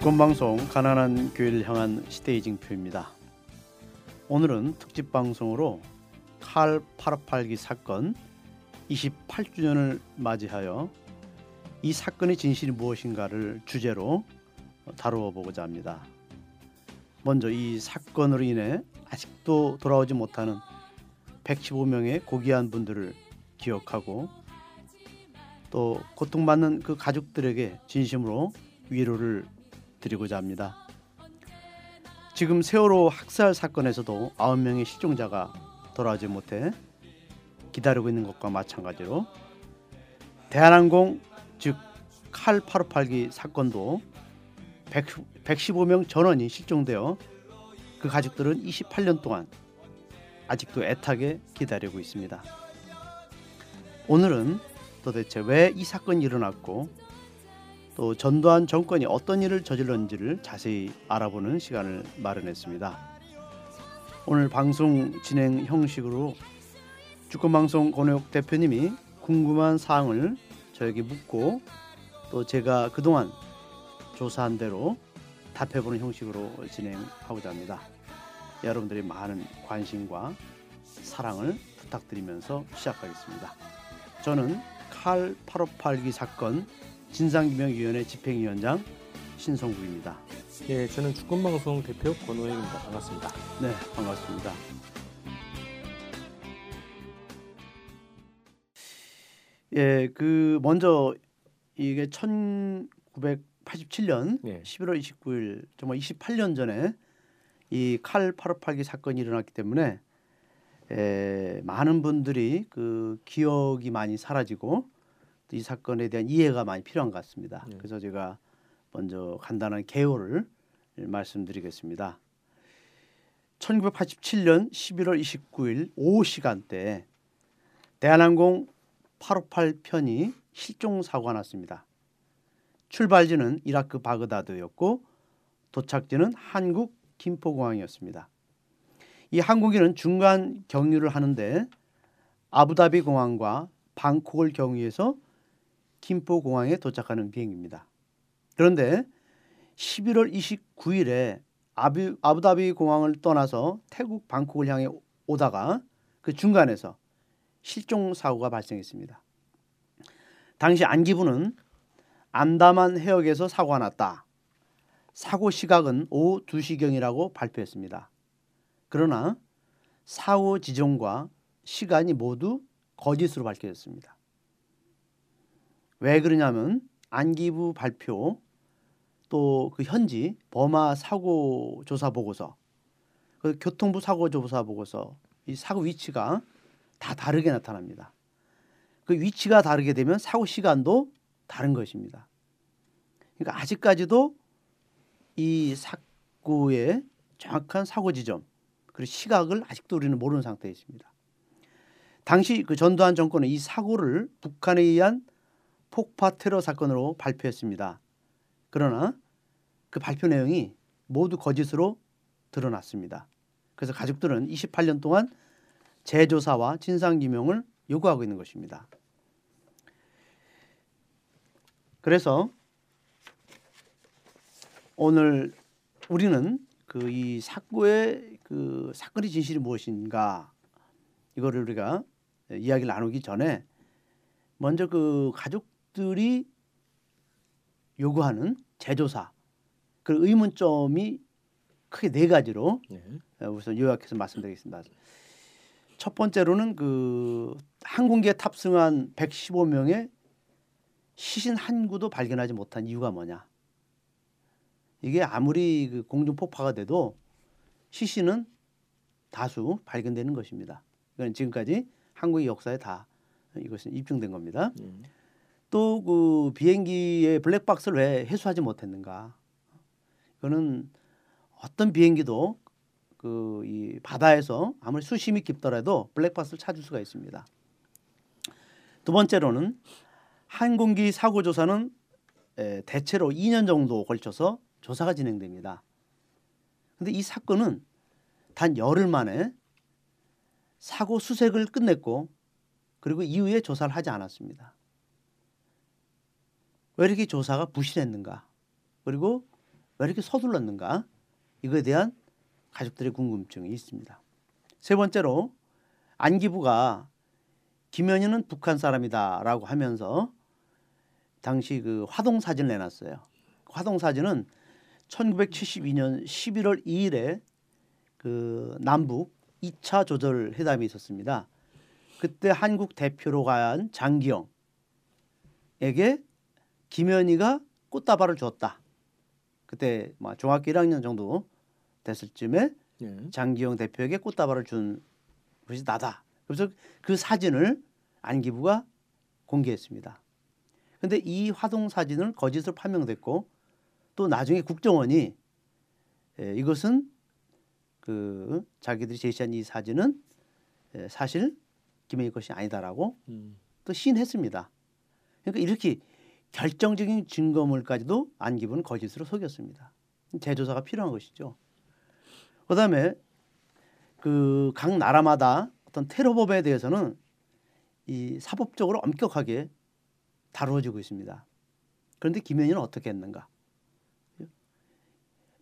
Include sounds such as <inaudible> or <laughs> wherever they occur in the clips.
주권방송 가난한 교회를 향한 시대의 징표입니다. 오늘은 특집 방송으로 칼 파라팔기 사건 28주년을 맞이하여 이 사건의 진실이 무엇인가를 주제로 다루어 보고자 합니다. 먼저 이 사건으로 인해 아직도 돌아오지 못하는 115명의 고귀한 분들을 기억하고 또 고통받는 그 가족들에게 진심으로 위로를 드리고자 합니다. 지금 세월호 학살 사건에서도 9명의 실종자가 돌아오지 못해 기다리고 있는 것과 마찬가지로 대한항공 즉 칼 858기 사건도 100, 115명 전원이 실종되어 그 가족들은 28년 동안 아직도 애타게 기다리고 있습니다. 오늘은 도대체 왜 이 사건이 일어났고 또 전두환 정권이 어떤 일을 저질렀는지를 자세히 알아보는 시간을 마련했습니다. 오늘 방송 진행 형식으로 주권방송 권혁 대표님이 궁금한 사항을 저에게 묻고 또 제가 그동안 조사한 대로 답해보는 형식으로 진행하고자 합니다. 여러분들의 많은 관심과 사랑을 부탁드리면서 시작하겠습니다. 저는 칼 858기 사건 진상규명위원회 집행위원장 신성국입니다. 예, 저는 주권방송 대표 권호영입니다. 반갑습니다. 네, 반갑습니다. 예, 그 먼저 이게 1987년 예. 11월 29일 정말 28년 전에 이 칼 858기 사건이 일어났기 때문에 에, 많은 분들이 그 기억이 많이 사라지고 이 사건에 대한 이해가 많이 필요한 것 같습니다. 네. 그래서 제가 먼저 간단한 개요를 말씀드리겠습니다. 1987년 11월 29일 오후 시간대 대한항공 858편이 실종 사고가 났습니다. 출발지는 이라크 바그다드였고 도착지는 한국 김포공항이었습니다. 이 항공기는 중간 경유를 하는데 아부다비 공항과 방콕을 경유해서 김포 공항에 도착하는 비행입니다. 그런데 11월 29일에 아부, 아부다비 공항을 떠나서 태국 방콕을 향해 오다가 그 중간에서 실종 사고가 발생했습니다. 당시 안기부는 안다만 해역에서 사고가 났다. 사고 시각은 오후 2시경이라고 발표했습니다. 그러나 사고 지점과 시간이 모두 거짓으로 밝혀졌습니다. 왜 그러냐면 안기부 발표 또 그 현지 범아 사고 조사 보고서 그 교통부 사고 조사 보고서 이 사고 위치가 다 다르게 나타납니다. 그 위치가 다르게 되면 사고 시간도 다른 것입니다. 그러니까 아직까지도 이 사고의 정확한 사고 지점 그리고 시각을 아직도 우리는 모르는 상태에 있습니다. 당시 그 전두환 정권은 이 사고를 북한에 의한 폭파 테러 사건으로 발표했습니다. 그러나 그 발표 내용이 모두 거짓으로 드러났습니다. 그래서 가족들은 28년 동안 재조사와 진상규명을 요구하고 있는 것입니다. 그래서 오늘 우리는 그 이 사고의 그 사건의 진실이 무엇인가 이거를 우리가 이야기를 나누기 전에 먼저 그 가족 들이 요구하는 제조사 그 의문점이 크게 네 가지로 네. 우선 요약해서 말씀드리겠습니다. 첫 번째로는 그 항공기에 탑승한 115명의 시신 한 구도 발견하지 못한 이유가 뭐냐? 이게 아무리 그 공중 폭파가 돼도 시신은 다수 발견되는 것입니다. 이건 지금까지 한국의 역사에 다 이것은 입증된 겁니다. 음. 또 그 비행기의 블랙박스를 왜 해소하지 못했는가? 이거는 어떤 비행기도 그 이 바다에서 아무리 수심이 깊더라도 블랙박스를 찾을 수가 있습니다. 두 번째로는 항공기 사고 조사는 대체로 2년 정도 걸쳐서 조사가 진행됩니다. 근데 이 사건은 단 열흘 만에 사고 수색을 끝냈고 그리고 이후에 조사를 하지 않았습니다. 왜 이렇게 조사가 부실했는가? 그리고 왜 이렇게 서둘렀는가? 이거에 대한 가족들의 궁금증이 있습니다. 세 번째로 안기부가 김현희는 북한 사람이다라고 하면서 당시 그 화동 사진을 내놨어요. 화동 사진은 1972년 11월 2일에 그 남북 2차 조절 회담이 있었습니다. 그때 한국 대표로 간 장기영에게 김현희가 꽃다발을 줬다. 그때 뭐 중학교 1학년 정도 됐을 쯤에 예. 장기영 대표에게 꽃다발을 준 것이 나다. 그래서 그 사진을 안기부가 공개했습니다. 근데 이 화동 사진을 거짓으로 판명됐고 또 나중에 국정원이 예, 이것은 그 자기들이 제시한 이 사진은 예, 사실 김해희 것이 아니다라고 음. 또 시인했습니다. 그러니까 이렇게 결정적인 증거물까지도 안기부는 거짓으로 속였습니다. 재조사가 필요한 것이죠. 그다음에 그 각 나라마다 어떤 테러법에 대해서는 이 사법적으로 엄격하게 다루어지고 있습니다. 그런데 김현희는 어떻게 했는가?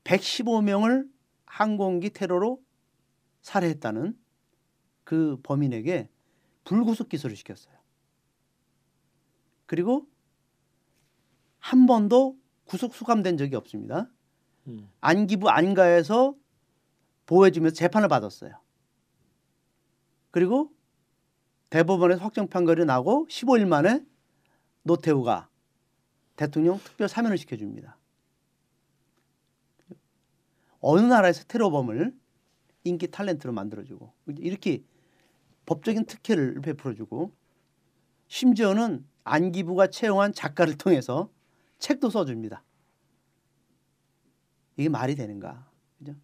115명을 항공기 테러로 살해했다는 그 범인에게 불구속 기소를 시켰어요. 그리고 한 번도 구속 수감된 적이 없습니다. 음. 안기부 안가에서 보호해주면서 재판을 받았어요. 그리고 대법원에서 확정 판결이 나고 15일 만에 노태우가 대통령 특별 사면을 시켜줍니다. 어느 나라에서 테러범을 인기 탤런트로 만들어주고 이렇게 법적인 특혜를 베풀어주고 심지어는 안기부가 채용한 작가를 통해서 책도 써줍니다. 이게 말이 되는가? 그죠?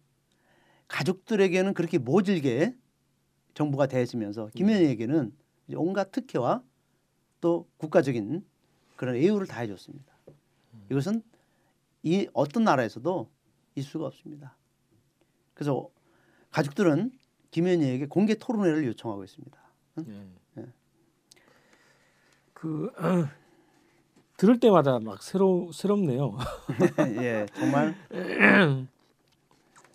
가족들에게는 그렇게 모질게 정부가 대해주면서 김현희에게는 온갖 특혜와 또 국가적인 그런 예우를 다 해줬습니다. 이것은 이 어떤 나라에서도 있을 수가 없습니다. 그래서 가족들은 김현희에게 공개 토론회를 요청하고 있습니다. 응? 예. 예. 그 어, 들을 때마다 막 새로 새롭네요. <laughs> 예, 정말 <laughs>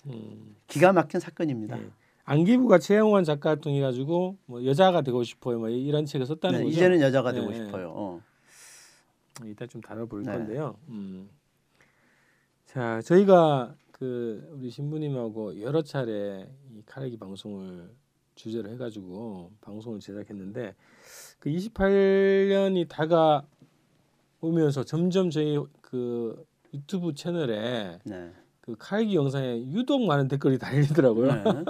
음. 기가 막힌 사건입니다. 예. 안기부가 최영원 작가 통해 가지고 뭐 여자가 되고 싶어요, 뭐 이런 책을 썼다는 네, 거죠. 이제는 여자가 되고 네. 싶어요. 어. 이따 좀 다뤄볼 네. 건데요. 음. 자, 저희가 그 우리 신부님하고 여러 차례 이 카레기 방송을 주제로 해가지고 방송을 제작했는데 그 28년이 다가 오면서 점점 저희 그 유튜브 채널에 네. 그 칼기 영상에 유독 많은 댓글이 <laughs> 달리더라고요. 네.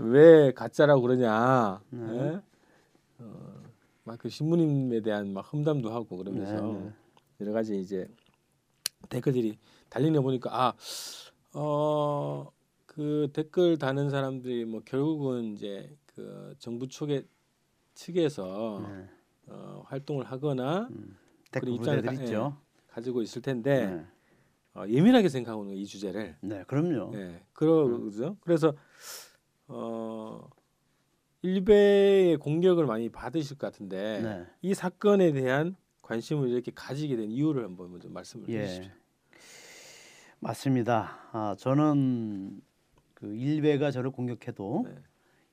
왜 가짜라고 그러냐. 네. 네? 어, 막그 신부님에 대한 막 험담도 하고 그러면서 네, 네. 여러 가지 이제 댓글들이 달리는 보니까 아, 어, 그 댓글 다는 사람들이 뭐 결국은 이제 그 정부 측에 측에서 네. 어, 활동을 하거나 음, 그런 입장을 가, 예, 가지고 있을 텐데 어, 예민하게 생각하는 이 주제를. 네, 그럼요. 네, 그러죠. 음. 그래서 어 일베의 공격을 많이 받으실 것 같은데 네. 이 사건에 대한 관심을 이렇게 가지게 된 이유를 한번 먼저 말씀을 예. 해주십시오. 맞습니다. 아, 저는 그 일베가 저를 공격해도 네.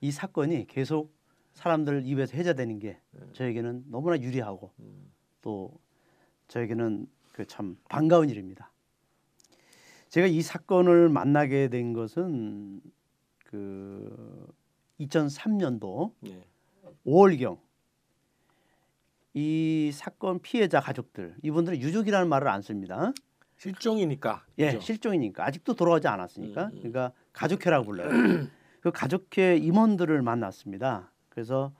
이 사건이 계속 사람들 입에서 해자되는 게 네. 저에게는 너무나 유리하고 음. 또 저에게는 그 참 반가운 일입니다. 제가 이 사건을 만나게 된 것은 그 2003년도 네. 5월경 이 사건 피해자 가족들 이분들은 유족이라는 말을 안 씁니다. 실종이니까. 예, 그렇죠? 실종이니까 아직도 돌아오지 않았으니까. 음, 음. 그러니까 가족회라고 불러요. <clears throat> 그 가족회 임원들을 만났습니다. 그래서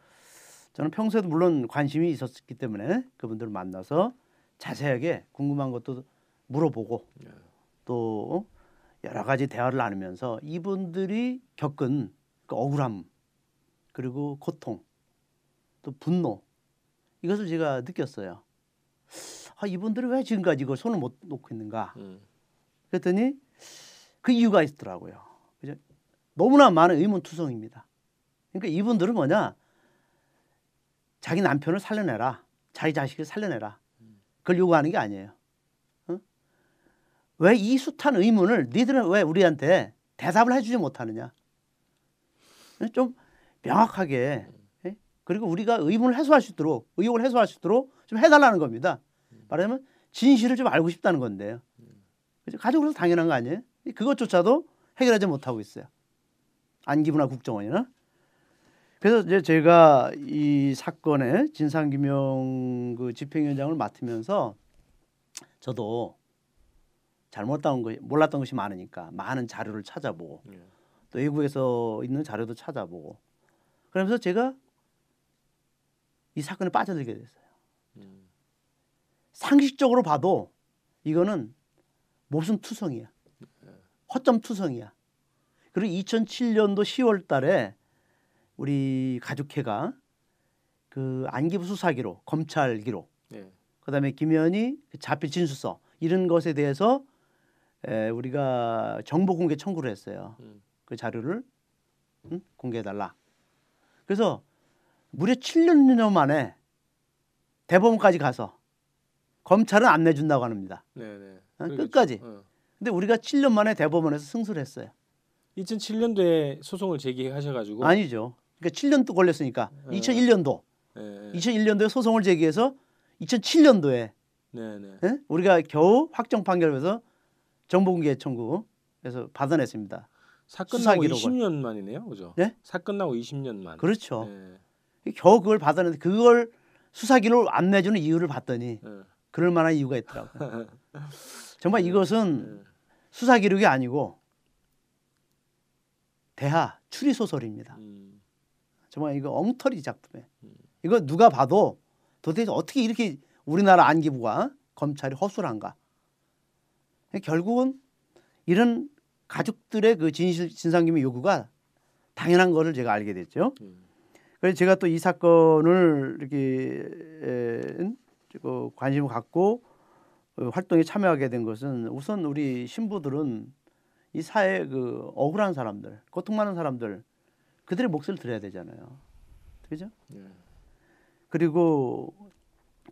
저는 평소에도 물론 관심이 있었기 때문에 그분들을 만나서 자세하게 궁금한 것도 물어보고 네. 또 여러 가지 대화를 나누면서 이분들이 겪은 그 억울함 그리고 고통 또 분노 이것을 제가 느꼈어요. 아, 이분들이 왜 지금까지 이걸 손을 못 놓고 있는가? 음. 그랬더니 그 이유가 있더라고요. 그죠? 너무나 많은 의문투성입니다. 그러니까 이분들은 뭐냐? 자기 남편을 살려내라. 자기 자식을 살려내라. 그걸 요구하는 게 아니에요. 왜이 숱한 의문을 니들은 왜 우리한테 대답을 해주지 못하느냐? 좀 명확하게 예? 그리고 우리가 의문을 해소할 수 있도록 의혹을 해소할 수 있도록 좀 해달라는 겁니다. 말하자면 진실을 좀 알고 싶다는 건데요. 가족으로서 당연한 거 아니에요? 그것조차도 해결하지 못하고 있어요. 안기부나 국정원이나. 그래서 이제 제가 이 사건의 진상규명 그 집행위원장을 맡으면서 저도 잘못했던 거 몰랐던 것이 많으니까 많은 자료를 찾아보고 예. 또 외국에서 있는 자료도 찾아보고 그러면서 제가 이 사건에 빠져들게 됐어요. 음. 상식적으로 봐도 이거는 모순 투성이야. 허점 투성이야. 그리고 2007년도 10월 달에 우리 가족회가 그 안기부 수사 기록, 검찰 기록, 예. 그다음에 김현이 그 자필 진술서 이런 것에 대해서 에, 우리가 정보 공개 청구를 했어요. 음. 그 자료를 응? 공개해 달라. 그래서 무려 7년 만에 대법원까지 가서 검찰은 안 내준다고 합니다. 네네. 어? 그러겠죠. 끝까지. 어. 근데 우리가 7년 만에 대법원에서 승소를 했어요. 2007년도에 소송을 제기하셔가지고 아니죠. 그러니까 7년 또 걸렸으니까 어. 2001년도 예. 2001년도에 소송을 제기해서 2007년도에 네네. 예? 우리가 겨우 확정 판결에서 정보공개 청구해서 받아냈습니다. 사건 나고 기록을. 20년 만이네요, 그죠? 예? 사건 나고 20년 만. 그렇죠. 예. 겨우 그걸 받아냈는데 그걸 수사 기록을 안 내주는 이유를 봤더니 예. 그럴 만한 이유가 있더라고요. <laughs> 정말 이것은 예. 수사 기록이 아니고 대하 추리 소설입니다. 음. 정말 이거 엉터리 작품이에요. 음. 이거 누가 봐도 도대체 어떻게 이렇게 우리나라 안기부가 검찰이 허술한가? 결국은 이런 가족들의 그 진실 진상규명 요구가 당연한 거를 제가 알게 됐죠. 음. 그래서 제가 또 이 사건을 이렇게 에, 그 관심을 갖고 어, 활동에 참여하게 된 것은 우선 우리 신부들은 이 사회 그 억울한 사람들, 고통 많은 사람들 그들의 몫을 들어야 되잖아요. 그죠? 예. 그리고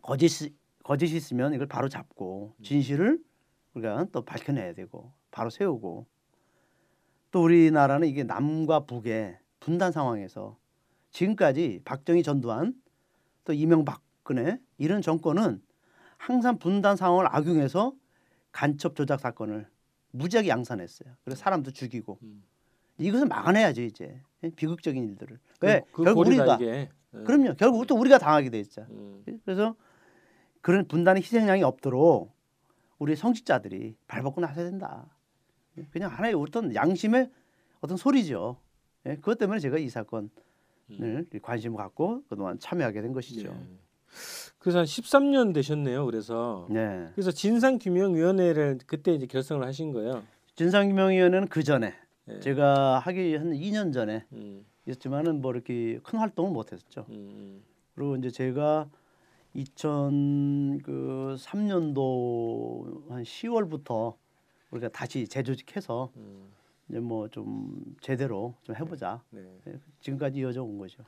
거짓이 거짓이 있으면 이걸 바로 잡고 진실을 우리가 또 밝혀내야 되고 바로 세우고 또 우리나라는 이게 남과 북의 분단 상황에서 지금까지 박정희 전두환 또 이명박근혜 이런 정권은 항상 분단 상황을 악용해서 간첩 조작 사건을 무지하게 양산했어요. 그래서 사람도 죽이고 음. 이것을 막아내야죠 이제 비극적인 일들을. 왜 그, 그 결국 우리가 이게. 예. 그럼요. 결국 또 우리가 당하게 돼 있죠. 음. 그래서 그런 분단의 희생양이 없도록 우리 성직자들이 발벗고 나서야 된다. 그냥 하나의 어떤 양심의 어떤 소리죠. 예, 그것 때문에 제가 이 사건을 관심을 갖고 그동안 참여하게 된 것이죠. 예. 그래서 한 13년 되셨네요. 그래서 네. 그래서 진상규명위원회를 그때 이제 결성을 하신 거예요. 진상규명위원회는 그 전에 예. 제가 하기 한 2년 전에 음, 있었지만은 뭐 이렇게 큰 활동을 못 했었죠. 음, 그리고 이제 제가 2003년도 한 10월부터 우리가 다시 재조직해서 음, 이제 뭐 좀 제대로 좀 해보자. 네. 예, 지금까지 이어져 온 거죠.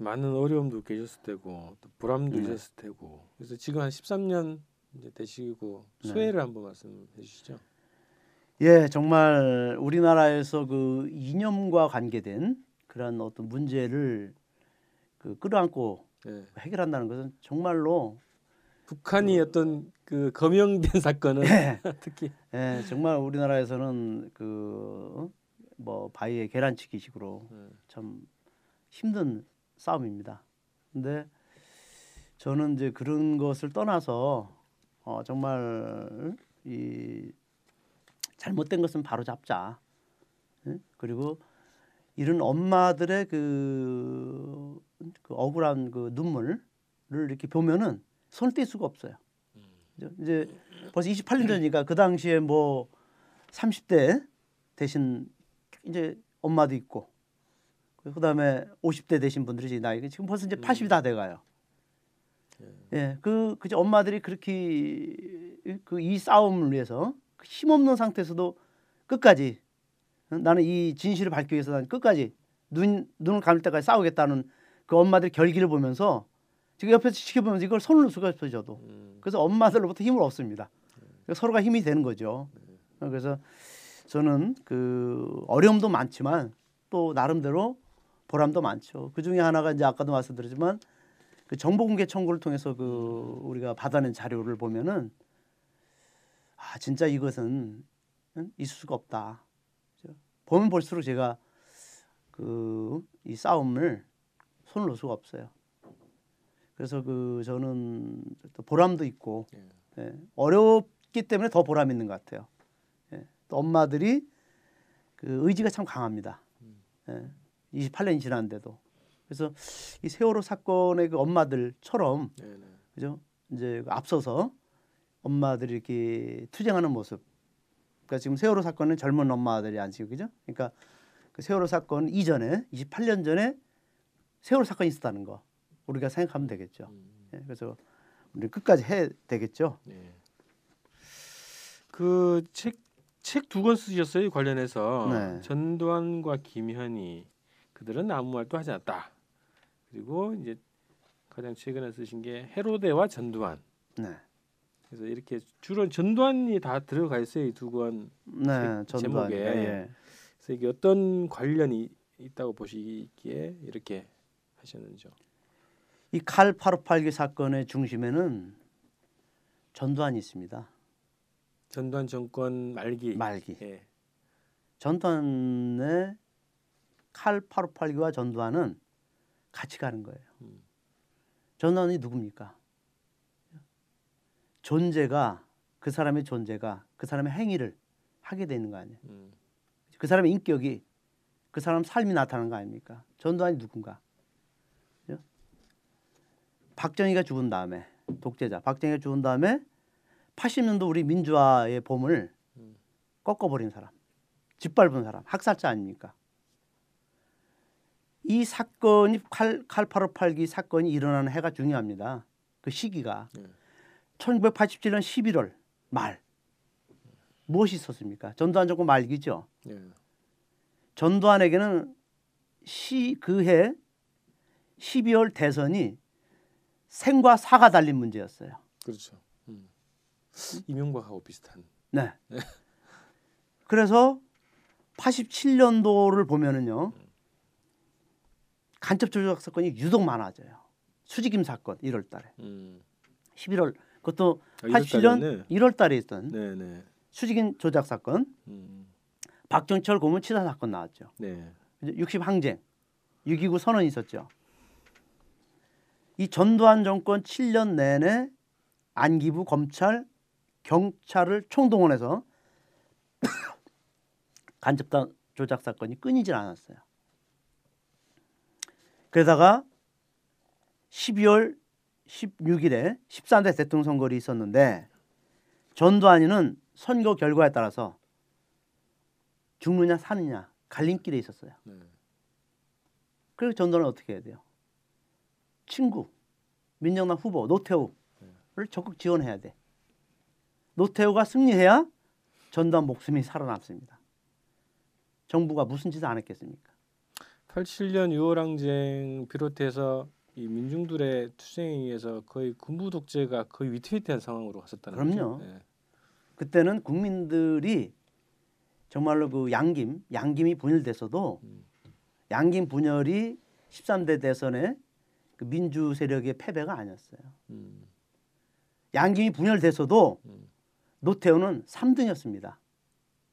많은 어려움도 계셨을 테고 또 불안도 네. 있었을 테고 그래서 지금 한 13년 이제 되시고 네. 소회를 한번 말씀해 주시죠. 예, 정말 우리나라에서 그 이념과 관계된 그런 어떤 문제를 그 끌어안고 예. 해결한다는 것은 정말로 북한이 어떤 그 검영된 사건은 예, <laughs> 특히 예, 정말 우리나라에서는 그 뭐 바위의 계란치기식으로 예. 참 힘든 싸움입니다. 근데 저는 이제 그런 것을 떠나서 어, 정말 이 잘못된 것은 바로 잡자. 예? 그리고 이런 엄마들의 그, 그 억울한 그 눈물을 이렇게 보면은 손을 뗄 수가 없어요. 그죠? 이제 벌써 28년 전이니까 그 당시에 뭐 30대 대신 이제 엄마도 있고 그다음에 50대 되신 분들이 이제 나이 지금 벌써 이제 80이 다 돼가요. 예, 그 그저 엄마들이 그렇게 그 이 싸움을 위해서 그 힘없는 상태에서도 끝까지 어, 나는 이 진실을 밝기 위해서 난 끝까지 눈 눈을 감을 때까지 싸우겠다는 그 엄마들 결기를 보면서 지금 옆에서 지켜보면서 이걸 손을 수가 저도. 음, 그래서 엄마들로부터 힘을 얻습니다. 서로가 힘이 되는 거죠. 그래서 저는 그 어려움도 많지만 또 나름대로 보람도 많죠. 그 중에 하나가 이제 아까도 말씀드렸지만 그 정보 공개 청구를 통해서 그 우리가 받아낸 자료를 보면은 아 진짜 이것은 있을 수가 없다. 보면 볼수록 제가 그 이 싸움을 손을 놓을 수가 없어요. 그래서 그 저는 또 보람도 있고 예. 예, 어렵기 때문에 더 보람 있는 것 같아요. 예, 또 엄마들이 그 의지가 참 강합니다. 예, 28년이 지났는데도 그래서 이 세월호 사건의 그 엄마들처럼 네 네. 그죠 이제 그 앞서서 엄마들이 이렇게 투쟁하는 모습. 그러니까 지금 세월호 사건은 젊은 엄마들이 아니고 그죠? 그러니까 그 세월호 사건 이전에 28년 전에 세월호 사건이 있었다는 거 우리가 생각하면 되겠죠. 음. 예, 그래서 우리 끝까지 해야 되겠죠. 네. 그책 책 두 권 쓰셨어요 관련해서 네. 전두환과 김현희 그들은 아무 말도 하지 않았다. 그리고 이제 가장 최근에 쓰신 게 헤로데와 전두환. 네. 그래서 이렇게 주로 전두환이 다 들어가 있어요 이 두 권 네, 제목에. 예, 예. 그래서 이게 어떤 관련이 있다고 보시기에 이렇게 하셨는지요? 이 칼 8589 사건의 중심에는 전두환이 있습니다. 전두환 정권 말기. 말기. 예. 전두환의 칼 8589와 전두환은 같이 가는 거예요. 음. 전두환이 누굽니까? 존재가 그 사람의 존재가 그 사람의 행위를 하게 되는 거 아니에요. 음. 그 사람의 인격이 그 사람 삶이 나타나는 거 아닙니까? 전두환이 누군가? 박정희가 죽은 다음에 독재자 박정희가 죽은 다음에 80년도 우리 민주화의 봄을 꺾어버린 사람, 짓밟은 사람, 학살자 아닙니까? 이 사건이 칼, 칼8 5 8기 사건이 일어나는 해가 중요합니다. 그 시기가 네. 1987년 11월 말 무엇이 있었습니까? 전두환 정권 말기죠. 네. 전두환에게는 시 그 해 12월 대선이 생과 사가 달린 문제였어요. 그렇죠. 음. 이명박하고 비슷한. 네. 네. 그래서 87년도를 보면은요. 간첩 조작 사건이 유독 많아져요. 수지김 사건 1월 달에. 음. 11월 그것도 아, 87년 1월 달에 있던 네네. 네. 수지김 조작 사건. 음. 박정철 고문 치사 사건 나왔죠. 네. 60 항쟁, 6.29 선언 있었죠. 이 전두환 정권 7년 내내 안기부 검찰 경찰을 총동원해서 <coughs> 간접당 조작 사건이 끊이질 않았어요. 그러다가 12월 16일에 13대 대통령 선거를 있었는데 전두환이는 선거 결과에 따라서 죽느냐 사느냐 갈림길에 있었어요. 네. 그래서 전두환은 어떻게 해야 돼요? 친구 민정당 후보 노태우를 적극 지원해야 돼. 노태우가 승리해야 전두환 목숨이 살아남습니다. 정부가 무슨 짓을 안 했겠습니까? 87년 6월 항쟁 비롯해서 이 민중들의 투쟁에 의해서 거의 군부 독재가 거의 위태위태한 상황으로 갔었다는 그럼요. 네. 그때는 국민들이 정말로 그 양김, 양김이 분열됐어도 음. 양김 분열이 13대 대선에 그 민주 세력의 패배가 아니었어요. 음. 양김이 분열돼서도 음. 노태우는 3등이었습니다.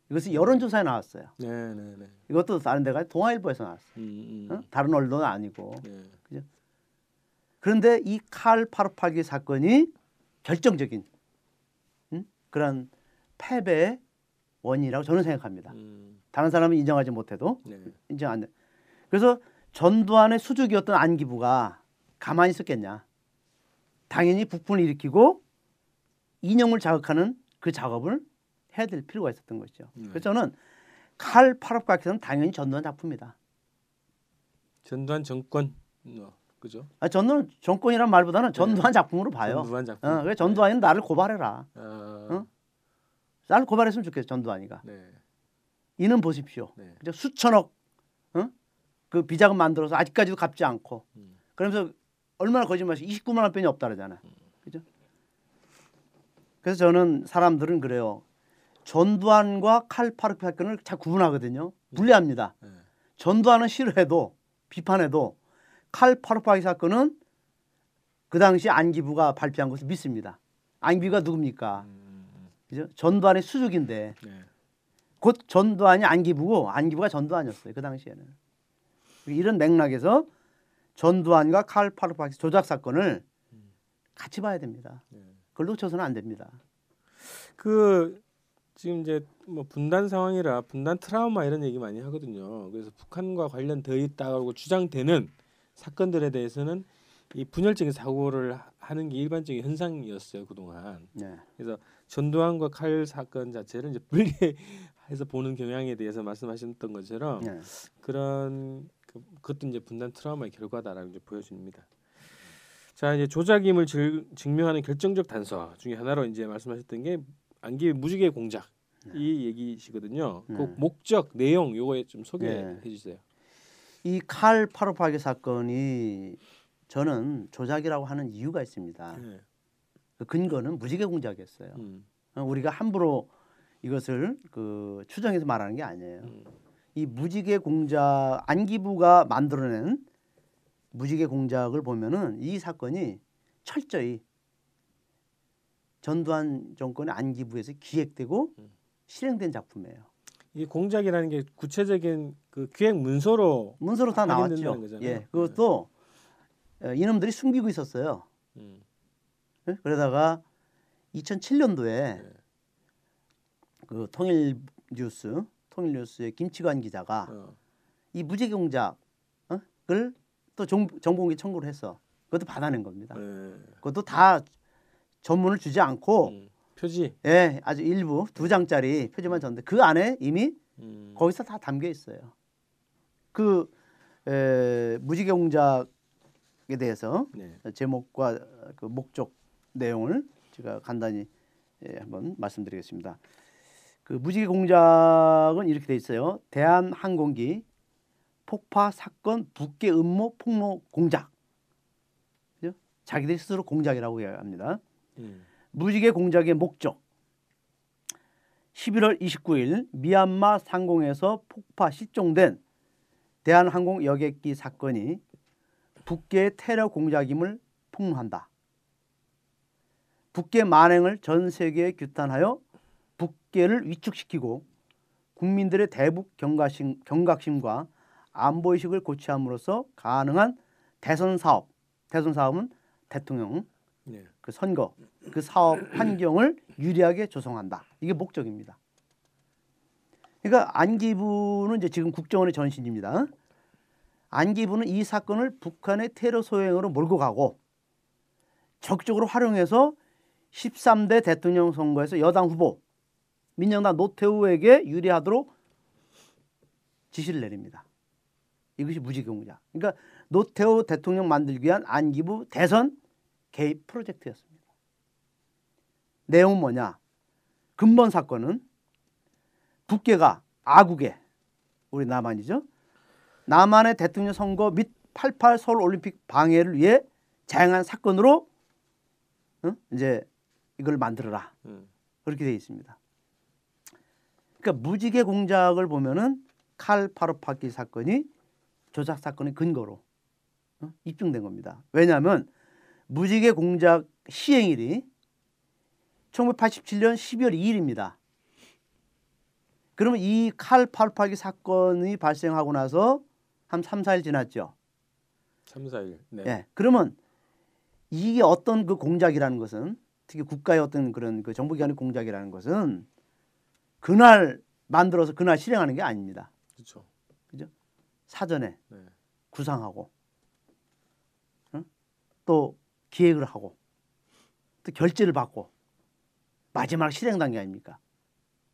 이것이 여론조사에 나왔어요. 네, 네, 네. 이것도 다른 데가 동아일보에서 나왔어요. 음, 음. 어? 다른 언론은 아니고. 네. 그죠? 그런데 이칼 858기 사건이 결정적인 음? 그런 패배의 원인이라고 저는 생각합니다. 음. 다른 사람은 인정하지 못해도 네. 인정 안 돼. 그래서 전두환의 수족이었던 안기부가 가만히 있었겠냐. 당연히 북풍을 일으키고 이념을 자극하는 그 작업을 해야 될 필요가 있었던 것이죠. 네. 그래서 저는 칼 파롭각에서는 당연히 전두환 작품이다. 전두환 정권 어, 그죠? 아, 전두환 정권이란 말보다는 네. 전두환 작품으로 봐요. 전두환 작품. 어, 그래 전두환이 네. 나를 고발해라. 어... 어? 나를 고발했으면 좋겠어 전두환이가. 네. 이는 보십시오. 네. 수천억 어? 그 비자금 만들어서 아직까지도 갚지 않고 음. 그러면서 얼마나 거짓말이 29만 원 빼니 없다 그러잖아. 그죠? 그래서 저는 사람들은 그래요. 전두환과 칼파르크 사건을 잘 구분하거든요. 분리합니다. 네. 전두환은 싫어해도 비판해도 칼 파르파이 사건은 그 당시 안기부가 발표한 것을 믿습니다. 안기부가 누굽니까? 음. 그죠? 전두환의 수족인데 네. 곧 전두환이 안기부고 안기부가 전두환이었어요. 그 당시에는 이런 맥락에서 전두환과 칼 파르파이 조작 사건을 음. 같이 봐야 됩니다. 네. 그걸 놓쳐서는 안 됩니다. 그 지금 이제 뭐 분단 상황이라 분단 트라우마 이런 얘기 많이 하거든요. 그래서 북한과 관련되어 있다고 주장되는 사건들에 대해서는 이 분열적인 사고를 하는 게 일반적인 현상이었어요 그동안. 네. 그래서 전두환과 칼 사건 자체를 이제 분리해서 보는 경향에 대해서 말씀하셨던 것처럼 네. 그런 그, 그것도 이제 분단 트라우마의 결과다라고 이제 보여집니다. 자 이제 조작임을 질, 증명하는 결정적 단서 중에 하나로 이제 말씀하셨던 게 안기 무지개 공작 네. 이 얘기시거든요. 그 네. 그 목적 내용 요거에 좀 소개해 네. 주세요. 이 칼 파르파게 사건이 저는 조작이라고 하는 이유가 있습니다. 네. 그 근거는 무지개 공작이었어요. 음. 우리가 함부로 이것을 그 추정해서 말하는 게 아니에요. 음. 이 무지개 공작 안기부가 만들어낸 무지개 공작을 보면은 이 사건이 철저히 전두환 정권의 안기부에서 기획되고 음. 실행된 작품이에요. 이 공작이라는 게 구체적인 그 기획 문서로 문서로 다 나왔죠. 예, 그것도 네. 이놈들이 숨기고 있었어요. 음. 네? 그러다가 2007년도에 네. 그 통일 뉴스 통일 뉴스의 김치관 기자가 어. 이 무지개 공작을 또 정, 정보공개 청구를 했어. 그것도 받아낸 겁니다. 네. 그것도 다 전문을 주지 않고 음. 표지. 예, 아주 일부 두 장짜리 표지만 줬는데 그 안에 이미 음. 거기서 다 담겨 있어요. 그 에, 무지개 공작에 대해서 네. 제목과 그 목적 내용을 제가 간단히 예, 한번 말씀드리겠습니다. 그 무지개 공작은 이렇게 돼 있어요. 대한항공기 폭파 사건 북계 음모 폭로 공작. 그죠? 자기들 스스로 공작이라고 이야기합니다. 음. 무지개 공작의 목적 11월 29일 미얀마 상공에서 폭파 실종된 대한항공 여객기 사건이 북계의 테러 공작임을 폭로한다. 북계 만행을 전 세계에 규탄하여 북계를 위축시키고 국민들의 대북 경각심, 경각심과 안보의식을 고취함으로써 가능한 대선 사업, 대선 사업은 대통령, 네. 그 선거, 그 사업 환경을 유리하게 조성한다. 이게 목적입니다. 그러니까 안기부는 이제 지금 국정원의 전신입니다. 안기부는 이 사건을 북한의 테러 소행으로 몰고 가고 적극적으로 활용해서 13대 대통령 선거에서 여당 후보 민정당 노태우에게 유리하도록 지시를 내립니다. 이것이 무지경자. 그러니까 노태우 대통령 만들기 위한 안기부 대선 개입 프로젝트였습니다. 내용은 뭐냐? 근본 사건은 북계가 아국에 우리 남한이죠. 남한의 대통령 선거 및 88 서울 올림픽 방해를 위해 자행한 사건으로 응? 이제 이걸 만들어라. 음. 그렇게 되어 있습니다. 그러니까 무지개 공작을 보면은 칼 파로파키 사건이 조작 사건의 근거로 어? 입증된 겁니다. 왜냐하면 무지개 공작 시행일이 1987년 12월 2일입니다. 그러면 이 칼 파르파기 사건이 발생하고 나서 한 3, 4일 지났죠. 3, 4일. 네. 네. 그러면 이게 어떤 그 공작이라는 것은 특히 국가의 어떤 그런 그 정부기관의 공작이라는 것은 그날 만들어서 그날 실행하는 게 아닙니다. 그렇죠. 그죠? 사전에 네. 구상하고 응? 또 기획을 하고 또 결제를 받고 마지막 실행 단계 아닙니까?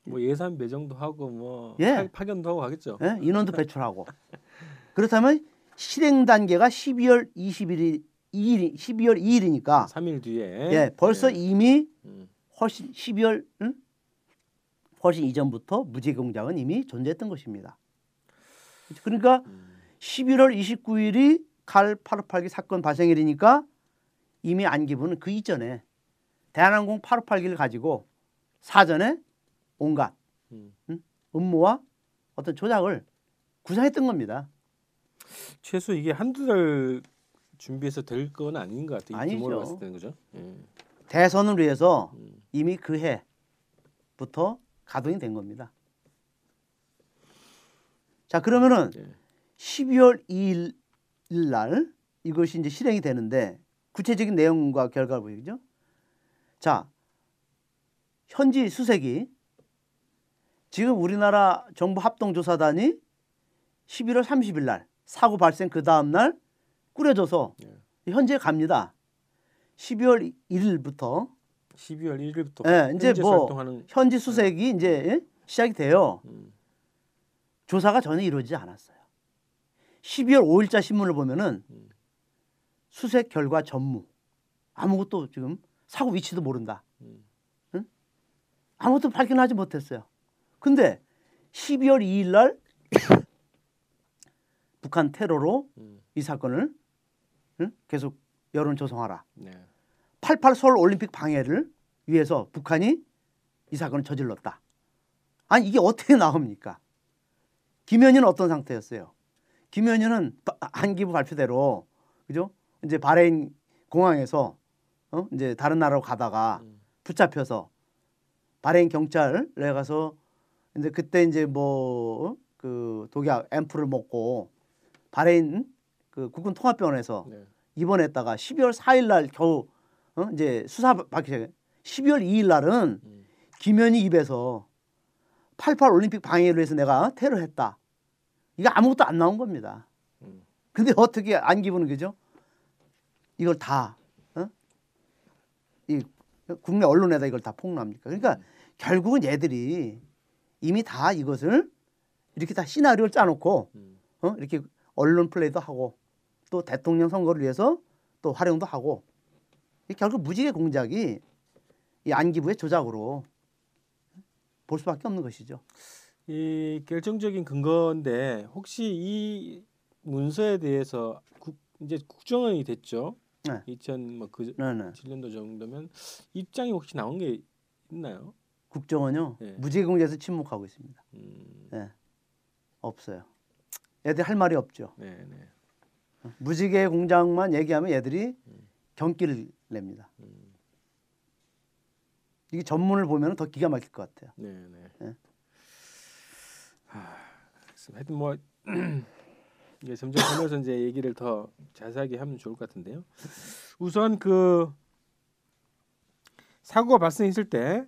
뭐 예산 배정도 하고 뭐 예. 파견도 하고 하겠죠. 예? 인원도 배출하고 <laughs> 그렇다면 실행 단계가 12월 21일 2일 12월 2일이니까 3일 뒤에 예, 벌써 예. 이미 음. 훨씬 12월 응? 훨씬 이전부터 무죄 공작은 이미 존재했던 것입니다. 그러니까 음. 11월 29일이 칼 파르팔기 사건 발생일이니까 이미 안기부는 그 이전에 대한항공 858기를 가지고 사전에 온갖 음. 음? 음모와 어떤 조작을 구상했던 겁니다. 최소 이게 한두 달 준비해서 될 건 아닌 것 같아요. 아니죠. 규모로 봤을 때는 그죠? 예. 대선을 위해서 음. 이미 그 해부터 가동이 된 겁니다. 자 그러면은 네. 12월 2일 날 이것이 이제 실행이 되는데 구체적인 내용과 결과를 보이죠. 자 현지 수색이 지금 우리나라 정부 합동조사단이 11월 30일 날 사고 발생 그 다음 날 꾸려져서 네. 현재 갑니다. 12월 1일부터 12월 1일부터 예, 이제 뭐 활동하는... 현지 수색이 네. 이제 예? 시작이 돼요. 음. 조사가 전혀 이루어지지 않았어요. 12월 5일자 신문을 보면은 음. 수색 결과 전무 아무것도 지금 사고 위치도 모른다. 음. 응? 아무것도 발견하지 못했어요. 근데 12월 2일 날 <coughs> 북한 테러로 음. 이 사건을 응? 계속 여론 조성하라. 네. 88 서울 올림픽 방해를 위해서 북한이 이 사건을 저질렀다. 아니 이게 어떻게 나옵니까? 김현희는 어떤 상태였어요? 김현희는 안기부 발표대로 그죠? 이제 바레인 공항에서 어? 이제 다른 나라로 가다가 음. 붙잡혀서 바레인 경찰에 가서 이제 그때 이제 뭐그 어? 독약 앰플을 먹고 바레인 그 국군 통합병원에서 네. 입원했다가 12월 4일 날 겨우 어? 이제 수사 받기 시작해. 12월 2일 날은 음. 김현희 입에서 88 올림픽 방해를 해서 내가 테러했다. 이게 아무것도 안 나온 겁니다. 음. 근데 어떻게 안 기부는 거죠? 이걸 다 어? 이 국내 언론에다 이걸 다 폭로합니까? 그러니까 음. 결국은 얘들이 이미 다 이것을 이렇게 다 시나리오를 짜놓고 음. 어? 이렇게 언론 플레이도 하고 또 대통령 선거를 위해서 또 활용도 하고 결국 무지개 공작이 이 안기부의 조작으로 볼 수밖에 없는 것이죠. 이 결정적인 근거인데 혹시 이 문서에 대해서 국, 이제 국정원이 됐죠. 네. 2000뭐그 7년도 정도면 입장이 혹시 나온 게 있나요? 국정원요. 네. 무지개공제에서 침묵하고 있습니다. 음. 네. 없어요. 애들 할 말이 없죠. 네, 네. 무지개 공장만 얘기하면 얘들이 음. 경기를 냅니다. 음. 이게 전문을 보면 더 기가 막힐 것 같아요. 네, 네. 네. 하, 하여튼 뭐 <clears throat> 이게 점점 보면서 이제 얘기를 더 자세하게 하면 좋을 것 같은데요. 우선 그 사고가 발생했을 때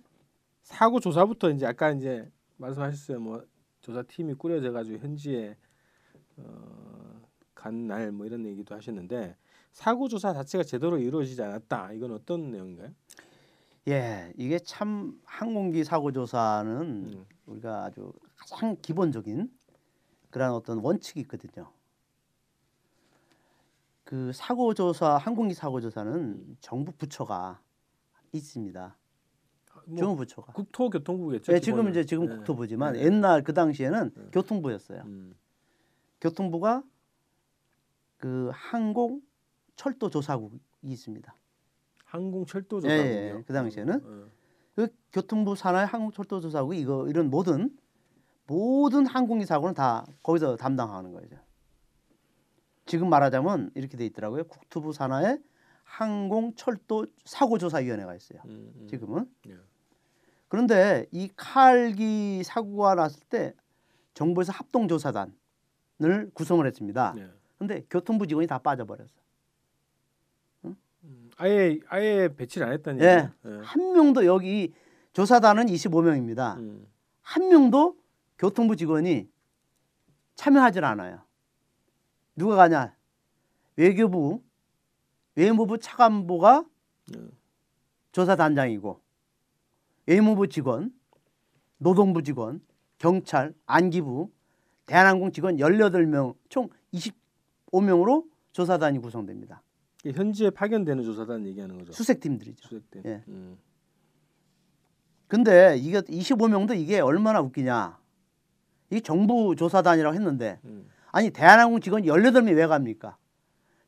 사고 조사부터 이제 아까 이제 말씀하셨어요. 뭐 조사 팀이 꾸려져 가지고 현지에 어, 간 날 뭐 이런 얘기도 하셨는데 사고 조사 자체가 제대로 이루어지지 않았다. 이건 어떤 내용인가요? 예, 이게 참 항공기 사고 조사는 음. 우리가 아주 가장 기본적인 그런 어떤 원칙이 있거든요. 그 사고 조사 항공기 사고 조사는 음. 정부 부처가 있습니다. 뭐 정부 부처가 국토교통부겠죠. 네, 지금 이제 지금 네. 국토부지만 네. 옛날 그 당시에는 네. 교통부였어요. 음. 교통부가 그 항공 철도 조사국이 있습니다. 항공 철도 조사국이요. 예, 예, 그 당시에는 어, 어. 그 교통부 산하의 항공 철도 조사국이 이거 이런 모든 모든 항공기 사고는 다 거기서 담당하는 거죠. 지금 말하자면 이렇게 돼 있더라고요. 국토부 산하의 항공 철도 사고 조사 위원회가 있어요. 음, 음. 지금은. 예. 그런데 이 칼기 사고가 났을 때 정부에서 합동 조사단을 구성을 했습니다. 예. 근데 교통부 직원이 다 빠져버렸어. 응? 음, 아예 아예 배치를 안 했다는 예. 예. 한 명도 여기 조사단은 25명입니다. 음. 한 명도 교통부 직원이 참여하질 않아요. 누가 가냐? 외교부, 외무부 차관보가 예. 조사단장이고 외무부 직원, 노동부 직원, 경찰, 안기부, 대한항공 직원 18명 총 25명으로 조사단이 구성됩니다. 현지에 파견되는 조사단 얘기하는 거죠. 수색팀들이죠. 수색팀. 예. 음. 근데 이게 25명도 이게 얼마나 웃기냐. 이 정부 조사단이라고 했는데 음. 아니 대한항공 직원 18명이 왜 갑니까?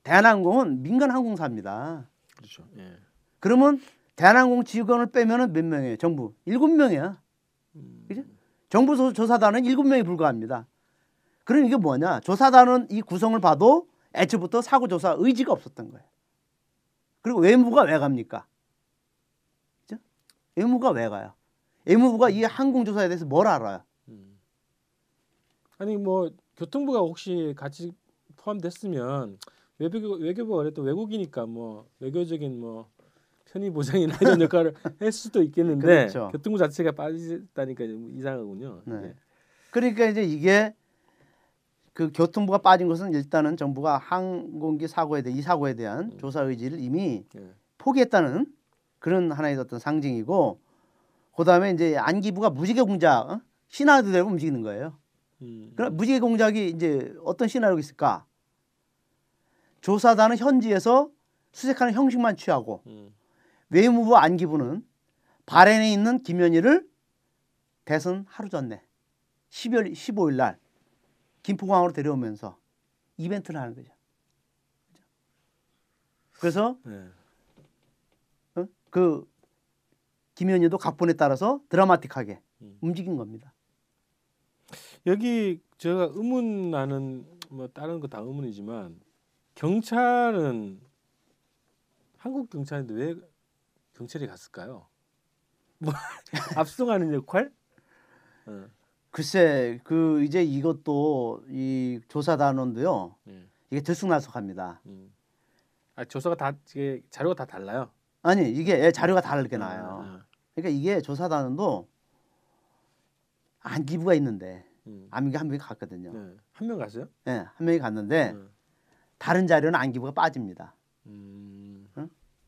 대한항공은 민간 항공사입니다. 그렇죠. 예. 그러면 대한항공 직원을 빼면은 몇 명이에요? 정부 일곱 명이야. 음. 그죠? 정부 조- 조사단은 일곱 명이 불과합니다. 그럼 이게 뭐냐? 조사단은 이 구성을 봐도 애초부터 사고 조사 의지가 없었던 거예요. 그리고 외무부가 왜 갑니까? 그죠? 외무부가 왜 가요? 외무부가 이 항공 조사에 대해서 뭘 알아요? 음. 아니 뭐 교통부가 혹시 같이 포함됐으면 외교부 외교부가 그래도 외국이니까 뭐 외교적인 뭐 편의 보장이나 <laughs> 이런 역할을 했을 수도 있겠는데 그렇죠. 교통부 자체가 빠졌다니까 좀 이상하군요. 네. 이게. 그러니까 이제 이게 그 교통부가 빠진 것은 일단은 정부가 항공기 사고에 대해 이 사고에 대한 음. 조사 의지를 이미 예. 포기했다는 그런 하나의 어떤 상징이고 그다음에 이제 안기부가 무지개 공작 어? 시나리오대로 움직이는 거예요. 음. 그럼 무지개 공작이 이제 어떤 시나리오가 있을까? 조사단은 현지에서 수색하는 형식만 취하고 음. 외무부 안기부는 바렌에 있는 김현희를 대선 하루 전에 12월 15일 날 김포공항으로 데려오면서 이벤트를 하는 거죠. 그래서 네. 어? 그 김현희도 각본에 따라서 드라마틱하게 음. 움직인 겁니다. 여기 제가 의문 나는 뭐 다른 거 다 의문이지만 경찰은 한국 경찰인데 왜 경찰이 갔을까요? 뭐 <laughs> 압송하는 역할? 어. 글쎄 그 이제 이것도 이 조사 단원도요 예. 이게 들쑥날쑥합니다. 음. 아 조사가 다 이게 자료가 다 달라요. 아니 이게 자료가 다르게 나와요. 아, 아. 그러니까 이게 조사 단원도 안기부가 있는데 음. 안기부 한 명이 갔거든요. 네. 한명 갔어요? 예, 한 명이 갔는데 네. 다른 자료는 안기부가 빠집니다. 음.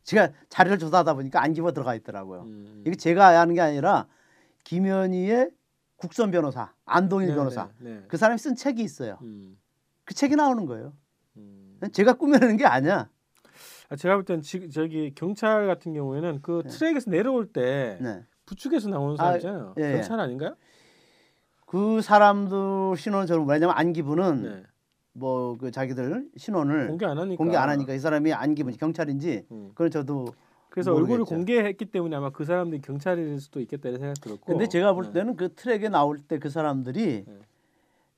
제가 자료를 조사하다 보니까 안기부가 들어가 있더라고요. 음. 이게 제가 하는 게 아니라 김현희의 국선 변호사 안동일 네, 변호사 네, 네. 그 사람이 쓴 책이 있어요. 음. 그 책이 나오는 거예요. 음. 제가 꾸며내는 게 아니야. 아, 제가 볼땐 저기 경찰 같은 경우에는 그 네. 트랙에서 내려올 때 네. 부축에서 나오는 사람 아, 있잖아요. 예, 예. 경찰 아닌가요? 그 사람들 신원은 저는 뭐냐면 안기부는 네. 뭐그 자기들 신원을 공개 안 하니까. 공개 안 하니까 이 사람이 안기부인지 경찰인지 음. 그건 저도 그래서 얼굴을 모르겠죠. 공개했기 때문에 아마 그 사람들이 경찰일 수도 있겠다 이런 생각 들었고. 근데 제가 볼 네. 때는 그 트랙에 나올 때 그 사람들이 네.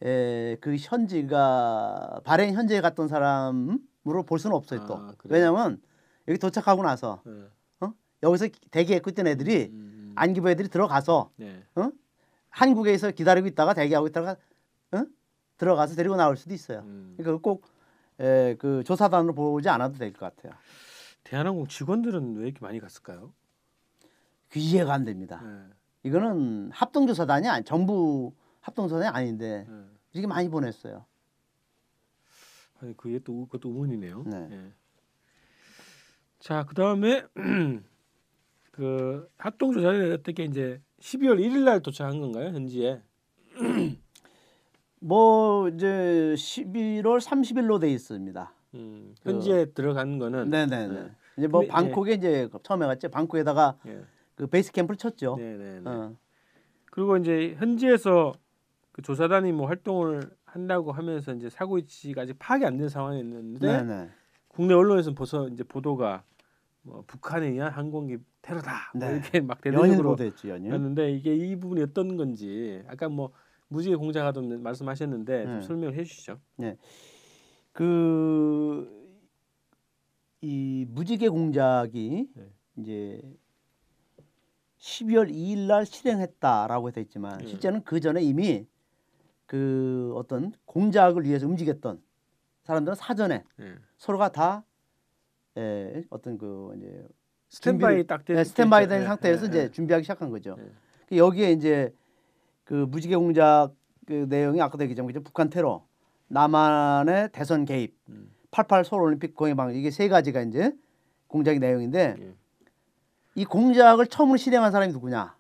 에, 그 현지가 발행 현지에 갔던 사람으로 볼 수는 없어요 또 아, 그래요? 왜냐면 여기 도착하고 나서 네. 여기서 대기했고 있던 애들이 음, 음, 안기부 애들이 들어가서 네. 한국에서 기다리고 있다가 대기하고 있다가 어? 들어가서 데리고 나올 수도 있어요. 음. 그러니까 꼭그 조사단으로 보지 않아도 될 것 같아요. 대한항공 직원들은 왜 이렇게 많이 갔을까요? 그 이해가 안 됩니다. 네. 이거는 합동조사단이 아니 정부 합동조사단이 아닌데 네. 이렇게 많이 보냈어요. 아니 그게 또 그것도 의문이네요. 네. 예. 자, 그다음에 <clears throat> 그 합동 조사를 어떻게 이제 12월 1일 날 도착한 건가요? 현지에. <clears throat> 뭐 이제 11월 30일로 돼 있습니다. 음, 그- 현지에 들어간 거는 네네네. 네. 이제 뭐 근데, 방콕에 이제 처음에 갔죠. 방콕에다가 예. 그 베이스 캠프를 쳤죠. 네, 네, 네. 어. 그리고 이제 현지에서 그 조사단이 뭐 활동을 한다고 하면서 이제 사고 위치가 아직 파악이 안 된 상황이었는데 네네. 국내 언론에서는 벌써 이제 보도가 뭐 북한에 의한 항공기 테러다 뭐 네. 이렇게 막 대대적으로. 였는데 이게 이 부분이 어떤 건지 아까 뭐 무지개 공작하던 말씀하셨는데 좀 네. 설명을 해주시죠. 그이 무지개 공작이 네. 이제 12월 2일 날 실행했다라고 돼 있지만 네. 실제는 그 전에 이미 그 어떤 공작을 위해서 움직였던 사람들은 사전에 예. 서로가 다 예, 어떤 그 이제 스탠바이 딱 된, 네, 스탠바이 된 예, 상태에서 예, 이제 예. 준비하기 시작한 거죠. 예. 그 여기에 이제 그 무지개 공작 그 내용이 아까도 얘기했지만 그죠? 북한 테러, 남한의 대선 개입, 음. 88 서울 올림픽 공해 방지 이게 세 가지가 이제 공작의 내용인데 예. 이 공작을 처음으로 실행한 사람이 누구냐?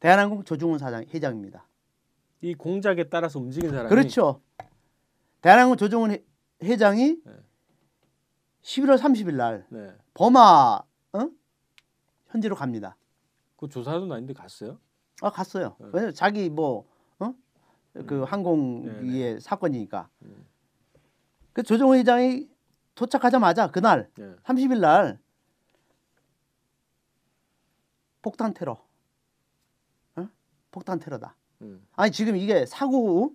대한항공 조중훈 사장 회장입니다. 이 공작에 따라서 움직인 사람이 그렇죠. 대한항공 조중훈 회- 회장이 네. 11월 30일 날 네. 버마 어? 현지로 갑니다. 그 조사는 아닌데 갔어요? 아 갔어요. 네. 왜냐 자기 뭐 어? 그 항공 네, 위의 사건이니까. 음. 그 조정훈 회장이 도착하자마자 그날 예. 30일 날 폭탄 테러. 어? 폭탄 테러다. 음. 아니 지금 이게 사고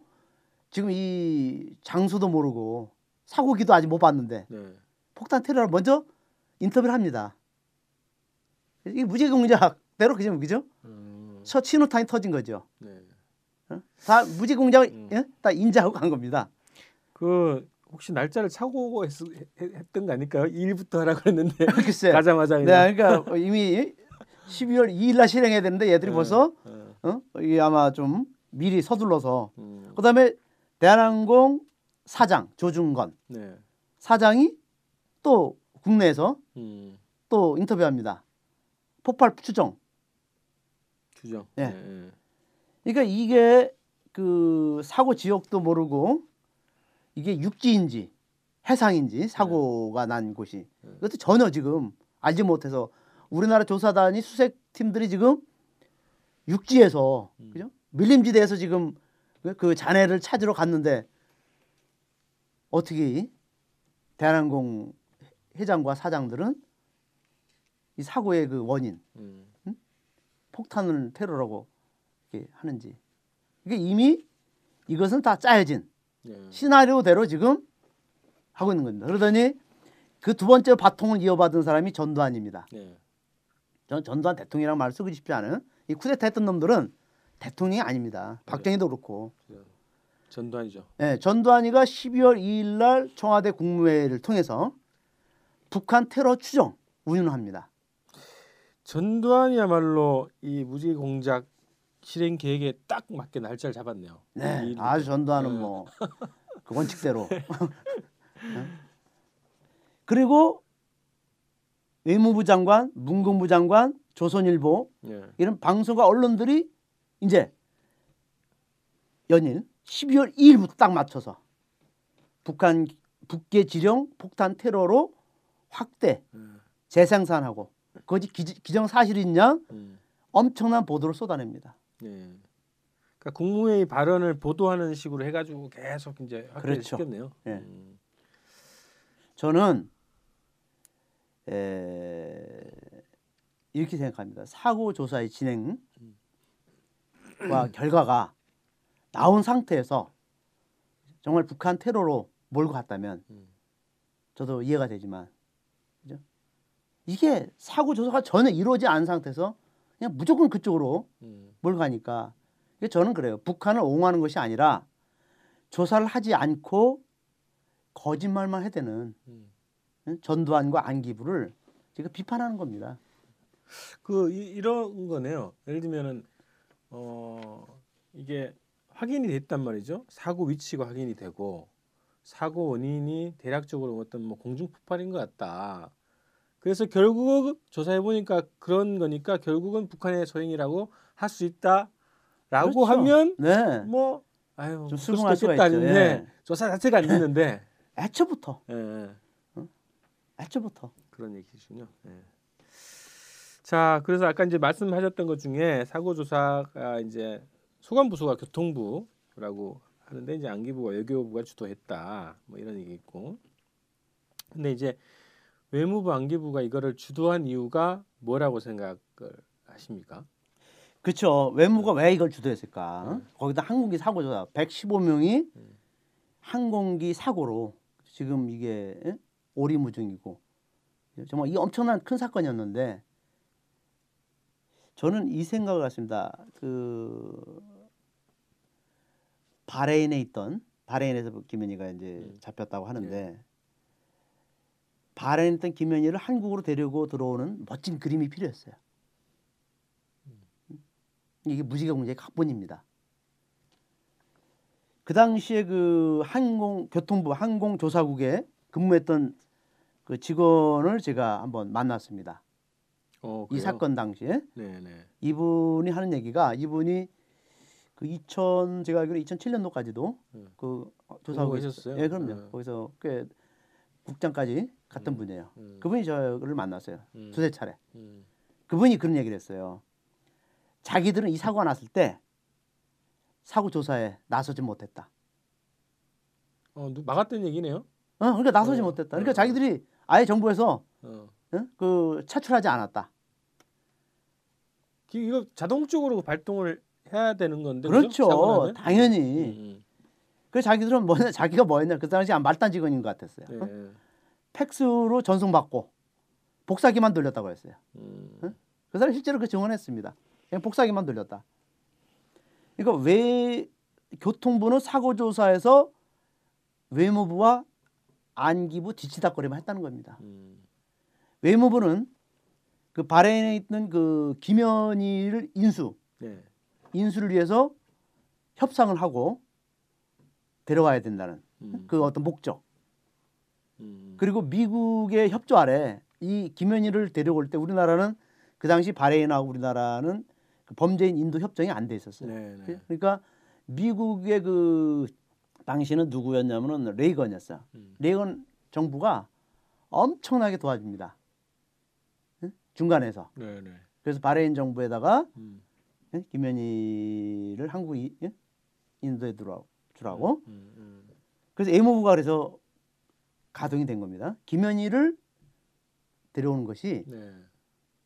지금 이 장소도 모르고 사고기도 아직 못 봤는데 네. 폭탄 테러를 먼저 인터뷰를 합니다. 이게 무지공작대로 그죠, 그죠? 음. 첫 신호탄이 터진 거죠. 네. 어? 다 무지공작을 음. 예? 다 인지하고 간 겁니다. 그 혹시 날짜를 차고 했, 했던 거 아닐까요? 2일부터 하라고 했는데 <laughs> 글쎄. 가자마자 네. 그러니까 이미 12월 2일 날 실행해야 되는데 얘들이 네. 벌써 네. 어? 이게 아마 좀 미리 서둘러서 음. 그다음에 대한항공 사장 조중건 네. 사장이 또 국내에서 음. 또 인터뷰합니다. 폭발 추정. 규정. 예. 네. 네. 그러니까 이게 그 사고 지역도 모르고 이게 육지인지 해상인지 사고가 난 곳이 네. 이것도 전혀 지금 알지 못해서 우리나라 조사단이 수색 팀들이 지금 육지에서 음. 그죠 밀림지대에서 지금 그- 그 잔해를 찾으러 갔는데 어떻게 이 대한항공 회장과 사장들은 이 사고의 그 원인 음. 폭탄을 테러라고 이렇게 하는지 이게 이미 이것은 다 짜여진 네. 시나리오대로 지금 하고 있는 겁니다. 그러더니 그 두 번째 바통을 이어받은 사람이 전두환입니다. 네. 전두환 대통령이라는 말을 쓰고 싶지 않은 이 쿠데타 했던 놈들은 대통령이 아닙니다. 박정희도 그렇고. 전두환이죠. 예, 전두환이가 12월 2일 날 청와대 국무회의를 통해서 북한 테러 추정 운운합니다. 전두환이야말로 이 무지 공작 실행 계획에 딱 맞게 날짜를 잡았네요. 네. 아주 전두환은 네. 뭐 <laughs> 그 원칙대로. <laughs> 네? 그리고 외무부 장관, 문공부 장관, 조선일보 네. 이런 방송과 언론들이 이제 연일 12월 2일부터 딱 맞춰서 북한 북계 지령 폭탄 테러로 확대 음. 재생산하고 그것이 기 정 사실이냐 음. 엄청난 보도를 쏟아냅니다. 네. 그러니까 국무회의 발언을 보도하는 식으로 해가지고 계속 이제 그렇죠. 시켰네요. 예. 음. 저는 에, 이렇게 생각합니다. 사고 조사의 진행과 결과가 나온 상태에서 정말 북한 테러로 몰고 갔다면 음. 저도 이해가 되지만? 이게 사고 조사가 전혀 이루어지지 않은 상태에서 그냥 무조건 그쪽으로 음. 몰고 가니까 이게 저는 그래요. 북한을 옹호하는 것이 아니라 조사를 하지 않고 거짓말만 해대는 음. 응? 전두환과 안기부를 제가 비판하는 겁니다. 그 이, 이런 거네요. 예를 들면은 어 이게 확인이 됐단 말이죠. 사고 위치가 확인이 되고 사고 원인이 대략적으로 어떤 뭐 공중 폭발인 것 같다. 그래서 결국 조사해 보니까 그런 거니까 결국은 북한의 소행이라고 할 수 있다라고 그렇죠. 하면 네, 뭐 아유 좀 수긍할 수가 있죠. 아닌데 예. 조사 자체가 안 됐는데 <laughs> 애초부터 예, 예. 애초부터 그런 얘기시군요. 예. 자, 그래서 아까 이제 말씀하셨던 것 중에 사고 조사가 이제 소관부서가 교통부라고 하는데 이제 안기부가 외교부가 주도했다. 뭐 이런 얘기 있고. 근데 이제 외무부 안기부가 이거를 주도한 이유가 뭐라고 생각을 하십니까? 그렇죠. 외무가 왜 이걸 주도했을까? 네. 거기다 항공기 사고 조사 115명이 음. 항공기 사고로 지금 이게 예? 오리무중이고 정말 이 엄청난 큰 사건이었는데 저는 이 생각을 했습니다. 그 바레인에 있던 바레인에서 김현희가 이제 음. 잡혔다고 하는데 있던 김현희를 한국으로 데리고 들어오는 멋진 그림이 필요했어요. 이게 무지개 공작의 각본입니다. 그 당시에 그 항공 교통부 항공조사국에 근무했던 그 직원을 제가 한번 만났습니다. 어, 이? 사건 당시에 네, 네. 이분이 하는 얘기가 이분이 그 2000 제가 알기로 2007년도까지도 음. 그 조사국에 근무하셨어요? 예, 그럼요. 네. 거기서 꽤 국장까지 갔던 음. 분이에요. 음, 그분이 저를 만났어요. 음, 두세 차례. 음, 그분이 그런 얘기를 했어요. 자기들은 이 사고가 났을 때 사고 조사에 나서지 못했다. 어, 누- 막았던 얘기네요. 어, 그러니까 나서지 어, 못했다. 그러니까 어. 자기들이 아예 정부에서 어, 어? 그 차출하지 않았다. 이거 자동적으로 발동을 해야 되는 건데 그렇죠. 당연히. 음, 음. 그래서 자기들은 뭐냐 자기가 뭐였냐 그 당시 말단 직원인 것 같았어요. 네. 어? 팩스로 전송받고 복사기만 돌렸다고 했어요. 음. 어? 그 사람 실제로 그 증언했습니다. 그냥 복사기만 돌렸다. 그러니까 왜 교통부는 사고 조사에서 외무부와 안기부 뒤치다거리만 했다는 겁니다. 음. 외무부는 그 바레인에 있는 그 김현희를 인수 네. 인수를 위해서 협상을 하고 데려와야 된다는 음. 그 어떤 목적. 음. 그리고 미국의 협조 아래 이 김현희를 데려올 때 우리나라는 그 당시 바레인하고 우리나라는 그 범죄인 인도 협정이 안 돼 있었어요. 네네. 네. 그러니까 미국의 그 당시는 누구였냐면은 레이건이었어. 음. 레이건 정부가 엄청나게 도와줍니다. 응? 중간에서. 네네. 네. 그래서 바레인 정부에다가 음. 응? 김현희를 한국 이, 응? 인도에 들어 주라고. 음, 음, 음. 그래서 외무부가 그래서 가동이 된 겁니다. 김현희를 데려오는 것이 네.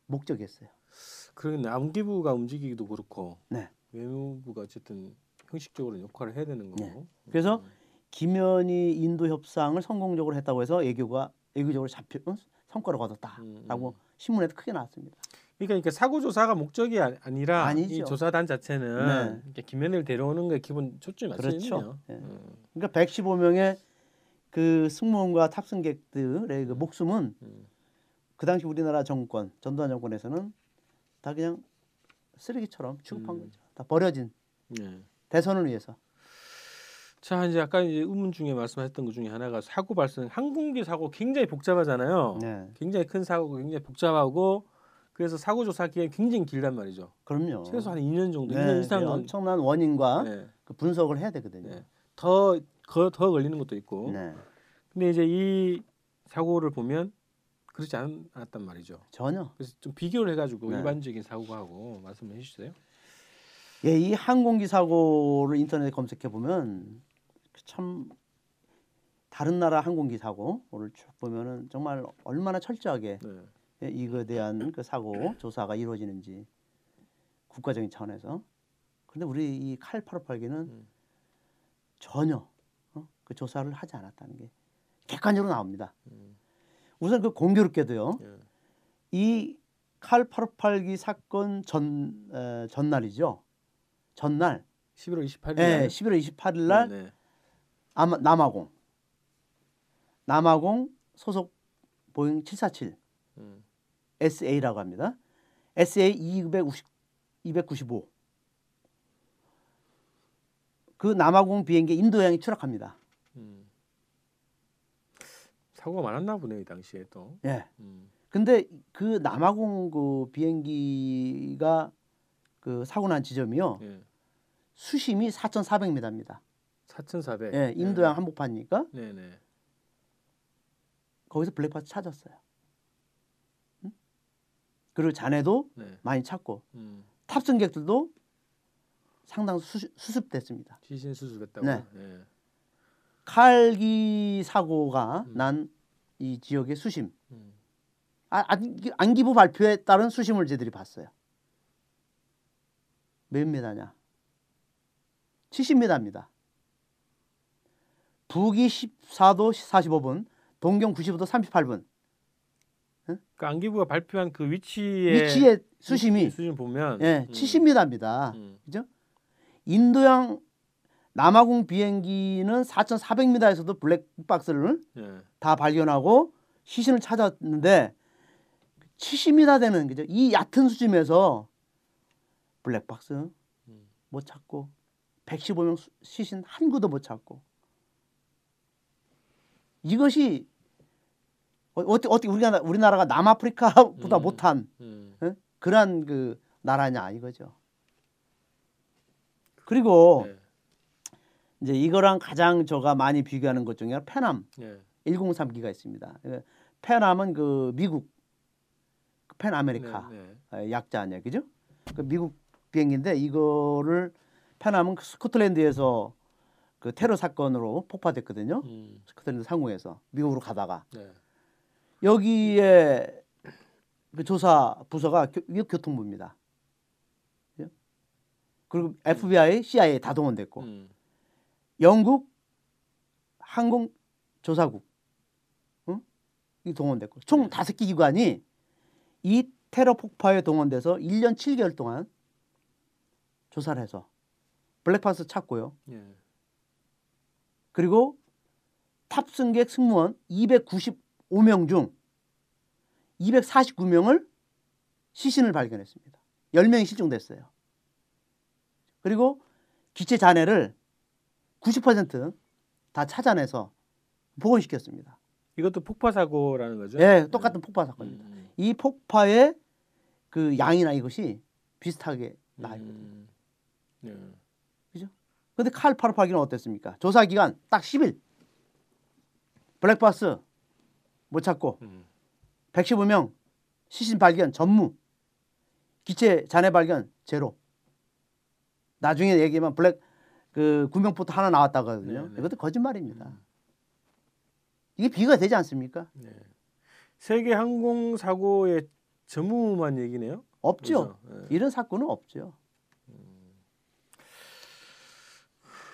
목적이었어요. 그러면 남기부가 움직이기도 그렇고 네. 외무부가 어쨌든 형식적으로 역할을 해야 되는 거고. 네. 그래서 음. 김현희 인도 협상을 성공적으로 했다고 해서 애교가 애교적으로 잡혀 응? 성과를 거뒀다라고 음. 음. 신문에도 크게 나왔습니다. 그러니까, 그러니까 사고 조사가 목적이 아니라 아니죠. 이 조사단 자체는 네. 김현희를 데려오는 게 기본 초점이 맞죠. 네. 음. 그러니까 115명의 그 승무원과 탑승객들의 그 목숨은 음. 그 당시 우리나라 정권 전두환 정권에서는 다 그냥 쓰레기처럼 취급한 음. 거죠. 다 버려진 네. 대선을 위해서. 자 이제 아까 이제 의문 중에 말씀하셨던 것 중에 하나가 사고 발생 항공기 사고 굉장히 복잡하잖아요. 네. 굉장히 큰 사고고 굉장히 복잡하고 그래서 사고 조사 기간이 굉장히 길단 말이죠. 그럼요. 최소 한 2년 정도, 네, 2년 이상 네, 엄청난 원인과 네. 그 분석을 해야 되거든요. 네. 더, 더, 더 걸리는 것도 있고. 네. 근데 이제 이 사고를 보면 그렇지 않 았단 말이죠. 전혀. 그래서 좀 비교를 해가지고 네. 일반적인 사고하고 말씀해 주세요. 예, 이 항공기 사고를 인터넷에 검색해 보면 참 다른 나라 항공기 사고를 쭉 보면은 정말 얼마나 철저하게 네. 예, 이거에 대한 그 사고 조사가 이루어지는지 국가적인 차원에서 그런데 우리 이 칼 858기는 음. 전혀 어? 그 조사를 하지 않았다는 게 객관적으로 나옵니다. 음. 우선 그 공교롭게도요. 예. 이 칼 858기 사건 전 에, 전날이죠. 전날 11월 28일 네, 11월 28일 날 네, 네. 아마 남아공 남아공 소속 보잉 747 음. SA라고 합니다. SA 250, 295. 그 남아공 비행기 인도양이 추락합니다. 음. 사고가 많았나 보네요, 이 당시에 또. 예. 음. 근데 그 남아공 그 비행기가 그 사고 난 지점이요. 예. 수심이 4,400m입니다. 4,400. 예, 인도양 네. 한복판이니까. 네, 네. 거기서 블랙박스 찾았어요. 그리고 자네도 네. 많이 찾고 음. 탑승객들도 상당수 수 습, 됐습니다 시신 수습했다고. 네. 네. 칼기 사고가 음. 난 이 지역의 수심. 음. 아, 안기부 발표에 따른 수심을 저희들이 봤어요. 몇 미터냐? 70m입니다. 북위 14도 45분, 동경 95도 38분. 그 안기부가 발표한 그 위치의 위치의 수심이 수심 보면 예, 음. 70m입니다. 음. 그죠? 인도양 남아공 비행기는 4,400m에서도 블랙박스를 예. 다 발견하고 시신을 찾았는데 70m 되는 그죠? 이 얕은 수심에서 블랙박스 음. 못 찾고 115명 시신 한 구도 못 찾고 이것이 어, 어떻게 어떻게 우리가 우리나라가 남아프리카보다 음, 못한 음. 어? 그러한 그 나라냐 이거죠. 그리고 네. 이제 이거랑 가장 저가 많이 비교하는 것 중에 페남 네. 103기가 있습니다. 그 페남은 그 미국 그펜 아메리카 네, 네. 약자 아니야, 그죠? 그 미국 비행기인데 이거를 페남은 그 스코틀랜드에서 그 테러 사건으로 폭파됐거든요. 음. 스코틀랜드 상공에서 미국으로 가다가. 네. 여기에 그 조사 부서가 교, 교통부입니다. 그리고 FBI, CIA 다 동원됐고 음. 영국 항공 조사국 응? 이 동원됐고 총 네. 다섯 개 기관이 이 테러 폭파에 동원돼서 1년 7개월 동안 조사를 해서 블랙박스 찾고요. 예. 그리고 탑승객 승무원 295명 중 249명을 시신을 발견했습니다. 10명이 실종됐어요. 그리고 기체 잔해를 90%다 찾아내서 복원시켰습니다. 이것도 폭파 사고라는 거죠? 예, 똑같은 폭파 사건입니다. 음. 이 폭파의 그 양이나 이것이 비슷하게 나요. 음. 예. 근데 칼 858기는 어땠습니까? 조사 기간 딱 10일. 블랙박스 못 찾고 음. 115명 시신 발견 전무. 기체 잔해 발견 제로. 나중에 얘기하면 블랙 그 구명포트 하나 나왔다거든요. 네, 네. 이것도 거짓말입니다. 음. 이게 비가 되지 않습니까? 네. 세계 항공 사고의 전무만 얘기네요. 없죠. 예. 이런 사건은 없죠.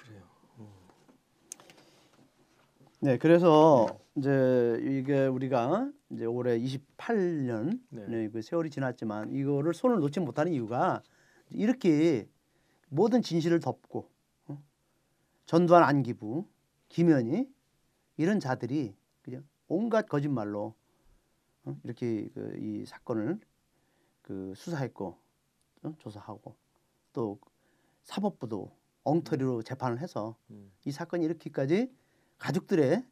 그래요. 네, 그래서 이제 이게 우리가 이제 올해 28년 네. 네. 그 세월이 지났지만 이거를 손을 놓지 못하는 이유가 이렇게 모든 진실을 덮고 어? 전두환 안기부, 김현희 이런 자들이 그냥 온갖 거짓말로 어? 이렇게 그 이 사건을 그 수사했고 어? 조사하고 또 사법부도 엉터리로 재판을 해서 음. 이 사건이 이렇게까지 가족들의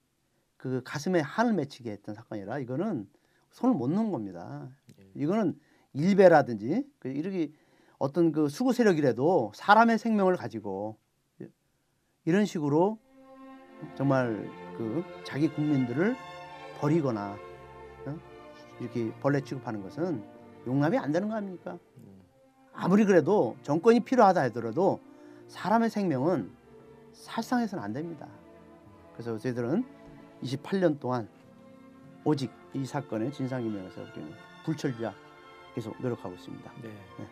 그 가슴에 한을 맺히게 했던 사건이라 이거는 손을 못 놓은 겁니다. 예. 이거는 일베라든지 그 이렇게 어떤 그 수구 세력이라도 사람의 생명을 가지고 이런 식으로 정말 그 자기 국민들을 버리거나 어? 이렇게 벌레 취급하는 것은 용납이 안 되는 거 아닙니까? 음. 아무리 그래도 정권이 필요하다 하더라도 사람의 생명은 살상해서는 안 됩니다. 그래서 저희들은 28년 동안 오직 이 사건의 진상규명에서 불철주야 계속 노력하고 있습니다. 네. 네.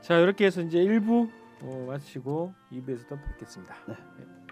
자 이렇게 해서 이제 1부 어, 마치고 2부에서 또 뵙겠습니다. 네.